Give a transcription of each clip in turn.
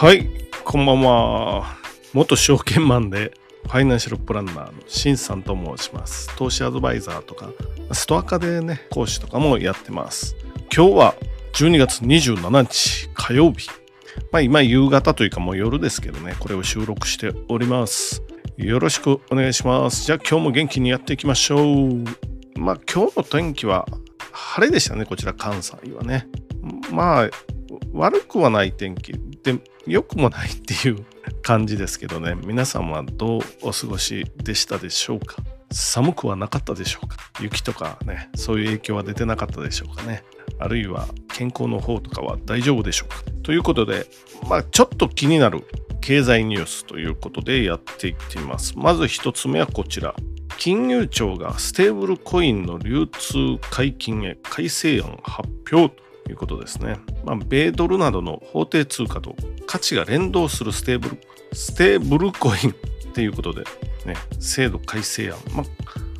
はい、こんばんは。元証券マンでファイナンシャルプランナーのシンさんと申します。投資アドバイザーとか、ストアカでね、講師とかもやってます。今日は12月27日火曜日。まあ今夕方というかもう夜ですけどね、これを収録しております。よろしくお願いします。じゃあ今日も元気にやっていきましょう。まあ今日の天気は晴れでしたね、こちら関西はね。まあ悪くはない天気で良くもないっていう感じですけどね。皆さんはどうお過ごしでしたでしょうか？寒くはなかったでしょうか？雪とかねそういう影響は出てなかったでしょうかね？あるいは健康の方とかは大丈夫でしょうか？ということでまあちょっと気になる経済ニュースということでやっていってみます。まず一つ目はこちら。金融庁がステーブルコインの流通解禁へ改正案発表と。いうことですね。まあ、米ドルなどの法定通貨と価値が連動するステーブルステーブルコインっていうことで、ね、制度改正案、まあ、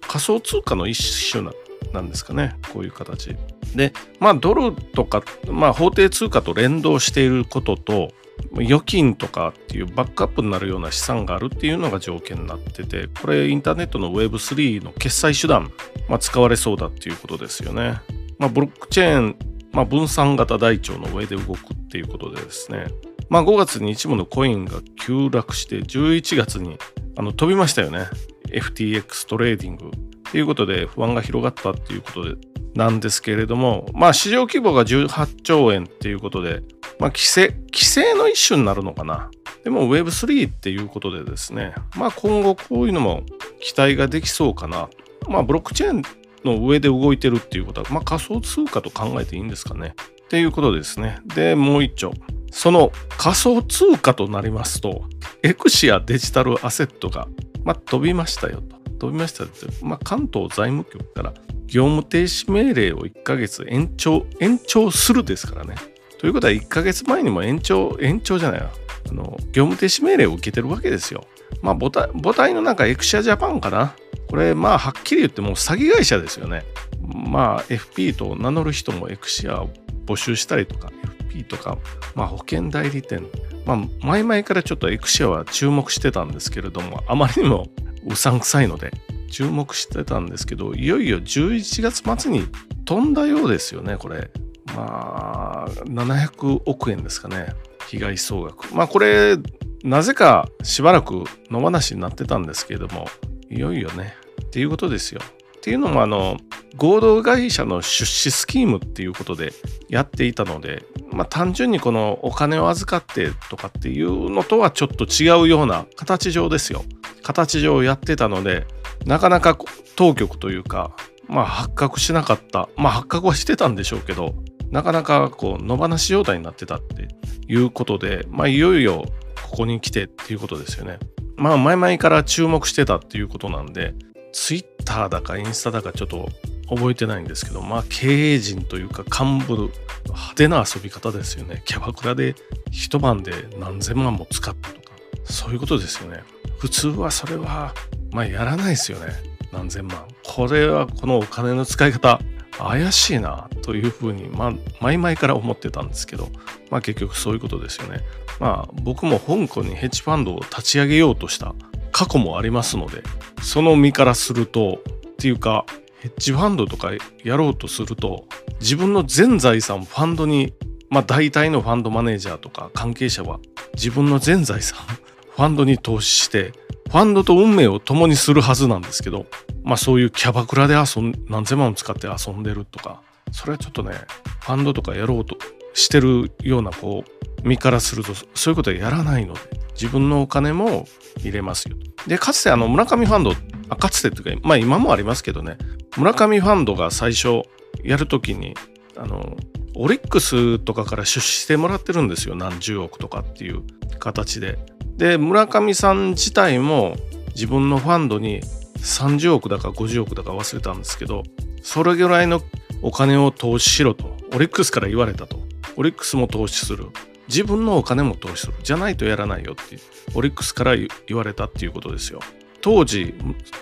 仮想通貨の一種ななんですかね、こういう形。で、まあ、ドルとか、まあ、法定通貨と連動していることと、預金とかっていうバックアップになるような資産があるっていうのが条件になってて、これインターネットの Web3 の決済手段、まあ、使われそうだっていうことですよね。まあ、ブロックチェーンまあ、分散型台帳の上で動くっていうことでですね、まあ、5月に一部のコインが急落して11月にあの飛びましたよね。FTX トレーディングっていうことで不安が広がったっていうことでなんですけれどもまあ市場規模が18兆円っていうことでまあ規制規制の一種になるのかな。でも Web3 っていうことでですねまあ今後こういうのも期待ができそうかな。まあブロックチェーンの上で動いてるっていうことは、まあ、仮想通貨と考えていいんですかね。っていうことですね。で、もう一丁。その仮想通貨となりますと、エクシアデジタルアセットが、まあ、飛びましたよと。飛びましたって、まあ、関東財務局から業務停止命令を1ヶ月延長、延長するですからね。ということは1ヶ月前にも延長、延長じゃないわ。あの、業務停止命令を受けてるわけですよ。まあ母体、母体の中エクシアジャパンかな。これまあはっきり言ってもう詐欺会社ですよね。まあ FP と名乗る人もエクシアを募集したりとか FP とか、まあ、保険代理店まあ前々からちょっとエクシアは注目してたんですけれどもあまりにもうさんくさいので注目してたんですけどいよいよ11月末に飛んだようですよねこれ。まあ700億円ですかね被害総額。まあこれなぜかしばらく野放しになってたんですけれどもいよいよねっていうことですよ。っていうのもあの合同会社の出資スキームっていうことでやっていたので、まあ、単純にこのお金を預かってとかっていうのとはちょっと違うような形上ですよ。形上やってたのでなかなか当局というか、まあ、発覚しなかったまあ発覚はしてたんでしょうけどなかなかこう野放し状態になってたっていうことで、まあ、いよいよここに来てっていうことですよね。まあ前々から注目してたっていうことなんで、ツイッターだかインスタだかちょっと覚えてないんですけど、まあ経営陣というか幹部、派手な遊び方ですよね。キャバクラで一晩で何千万も使ったとか、そういうことですよね。普通はそれは、まあやらないですよね。何千万。これはこのお金の使い方、怪しいなというふうに、まあ、前々から思ってたんですけど、まあ結局そういうことですよね。まあ僕も香港にヘッジファンドを立ち上げようとした過去もありますので、その身からすると、っていうか、ヘッジファンドとかやろうとすると、自分の全財産ファンドに、まあ大体のファンドマネージャーとか関係者は自分の全財産、ファンドに投資して、ファンドと運命を共にするはずなんですけど、まあそういうキャバクラで遊ん、何千万も使って遊んでるとか、それはちょっとね、ファンドとかやろうとしてるような、こう、身からすると、そういうことはやらないので、自分のお金も入れますよ。で、かつてあの、村上ファンド、あかつてっていうか、まあ今もありますけどね、村上ファンドが最初やるときに、あの、オリックスとかから出資してもらってるんですよ。何十億とかっていう形で。で、村上さん自体も自分のファンドに30億だか50億だか忘れたんですけど、それぐらいのお金を投資しろと、オリックスから言われたと。オリックスも投資する。自分のお金も投資する。じゃないとやらないよって、オリックスから言われたっていうことですよ。当時、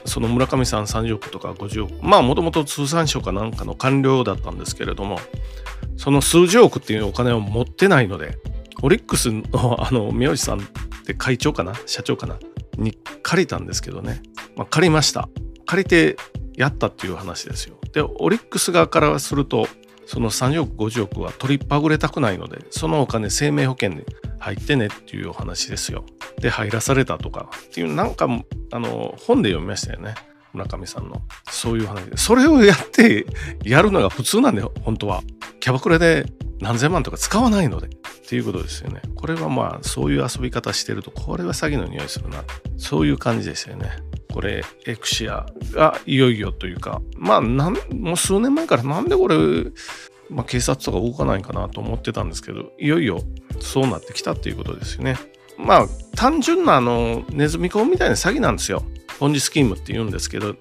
その村上さん30億とか50億、まあもともと通産省かなんかの官僚だったんですけれども、その数十億っていうお金を持ってないので、オリックスのあの宮内さんって会長かな？社長かな？に借りたんですけどね、まあ、借りました。借りてやったっていう話ですよ。でオリックス側からするとその3億50億は取りっぱぐれたくないのでそのお金生命保険に入ってねっていうお話ですよ。で入らされたとかっていうなんかあの本で読みましたよね。村上さんの。そういう話で。それをやってやるのが普通なんだよ本当は。キャバクラで何千万とか使わないので。っていうことですよね。これはまあそういう遊び方してるとこれは詐欺の匂いするな。そういう感じですよね。これエクシアがいよいよというかまあなんもう数年前からなんでこれ、まあ、警察とか動かないかなと思ってたんですけどいよいよそうなってきたっていうことですよね。まあ単純なあのネズミ講みたいな詐欺なんですよ。ポンジスキームって言うんですけど、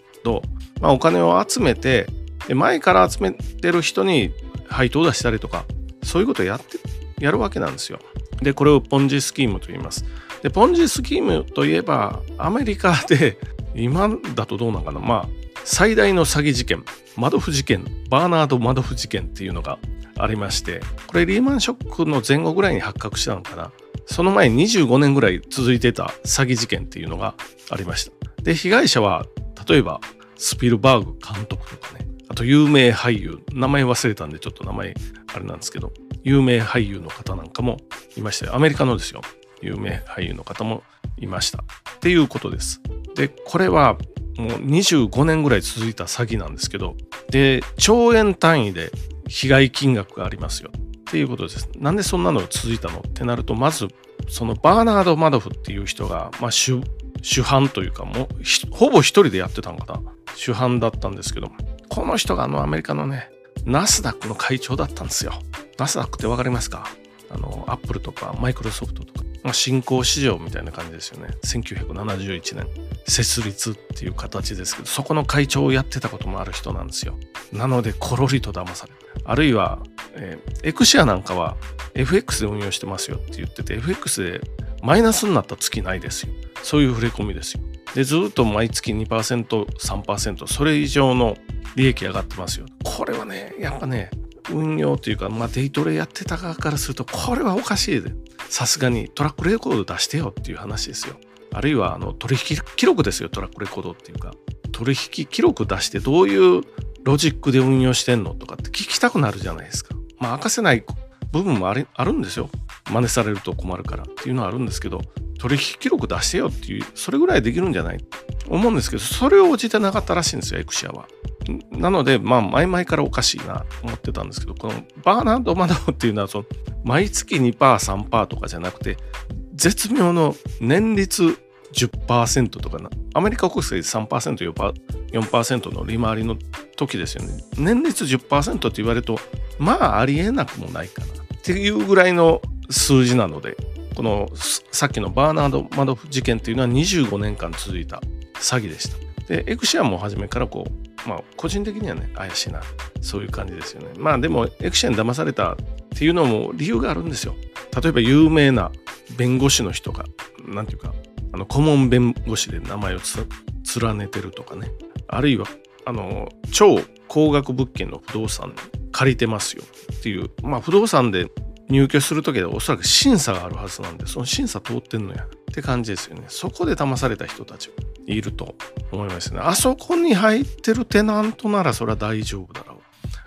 まあ、お金を集めて前から集めてる人に配当を出したりとかそういうことをやってやるわけなんですよ。でこれをポンジスキームと言います。でポンジスキームといえばアメリカで今だとどうなのかな？まあ最大の詐欺事件マドフ事件バーナード・マドフ事件っていうのがありましてこれリーマンショックの前後ぐらいに発覚したのかな？その前25年ぐらい続いてた詐欺事件っていうのがありました。で被害者は例えばスピルバーグ監督とかねあと有名俳優名前忘れたんでちょっと名前あれなんですけど有名俳優の方なんかもいましたよアメリカのですよ。有名俳優の方もいました。っていうことです。でこれはもう25年ぐらい続いた詐欺なんですけどで兆円単位で被害金額がありますよっていうことです。なんでそんなのが続いたのってなるとまずそのバーナード・マドフっていう人が、まあ、主主犯というかもうほぼ一人でやってたのかな主犯だったんですけどこの人があのアメリカのねナスダックの会長だったんですよ。ナスダックって分かりますか？あのアップルとかマイクロソフトとかまあ、新興市場みたいな感じですよね。1971年。設立っていう形ですけどそこの会長をやってたこともある人なんですよ。なのでコロリと騙されあるいは、えー、エクシアなんかは FX で運用してますよって言ってて FX でマイナスになった月ないですよ。そういう触れ込みですよ。でずっと毎月 2%3% それ以上の利益上がってますよ。これはねやっぱね運用というか、まあ、デイトレやってた側からするとこれはおかしいでさすがにトラックレコード出してよっていう話ですよ。あるいはあの取引記録ですよ。トラックレコードっていうか。取引記録出してどういうロジックで運用してんのとかって聞きたくなるじゃないですか。まあ明かせない部分もああるんですよ。真似されると困るからっていうのはあるんですけど取引記録出してよっていうそれぐらいできるんじゃない？思うんですけどそれを応じてなかったらしいんですよエクシアは。なので、まあ、前々からおかしいなと思ってたんですけど、このバーナード・マダオっていうのは、その毎月2%、3%とかじゃなくて、絶妙の年率10%とかな、アメリカ国債3%、4%の利回りの時ですよね。年率10%って言われると、まあ、ありえなくもないかなっていうぐらいの数字なので、このさっきのバーナード・マドフ事件っていうのは25年間続いた詐欺でした。で、エクシアも初めからこう、まあ、個人的にはね、怪しいな。そういう感じですよね。まあ、でも、エクシアに騙されたっていうのも理由があるんですよ。例えば、有名な弁護士の人が、なんていうか、あの、顧問弁護士で名前を連ねてるとかね。あるいは、あの、超高額物件の不動産借りてますよっていう、まあ、不動産で入居する時はおそらく審査があるはずなんで、その審査通ってんのやって感じですよね。そこで騙された人たちいると思いますね。あそこに入ってるテナントならそれは大丈夫だろう。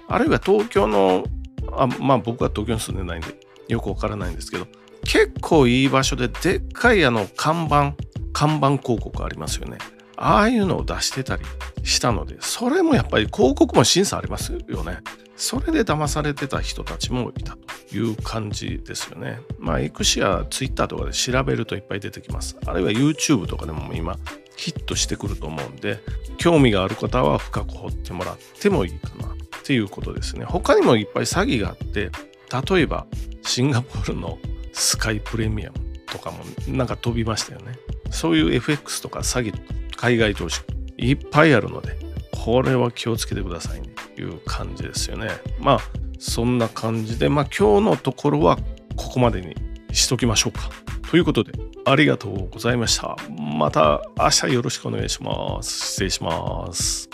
あるいは東京の、あまあ僕は東京に住んでないんでよくわからないんですけど、結構いい場所ででっかいあの看板、看板広告ありますよね。ああいうのを出してたりしたので、それもやっぱり広告も審査ありますよね。それで騙されてた人たちもいたという感じですよね。まあ、エクシア、ツイッターとかで調べるといっぱい出てきます。あるいは YouTube とかでも今ヒットしてくると思うんで、興味がある方は深く掘ってもらってもいいかなっていうことですね。他にもいっぱい詐欺があって、例えばシンガポールのスカイプレミアムとかもなんか飛びましたよね。そういう FX とか詐欺とか海外投資いっぱいあるので、これは気をつけてくださいねという感じですよね。まあそんな感じで、まあ今日のところはここまでにしときましょうか。ということで、ありがとうございました。また明日よろしくお願いします。失礼します。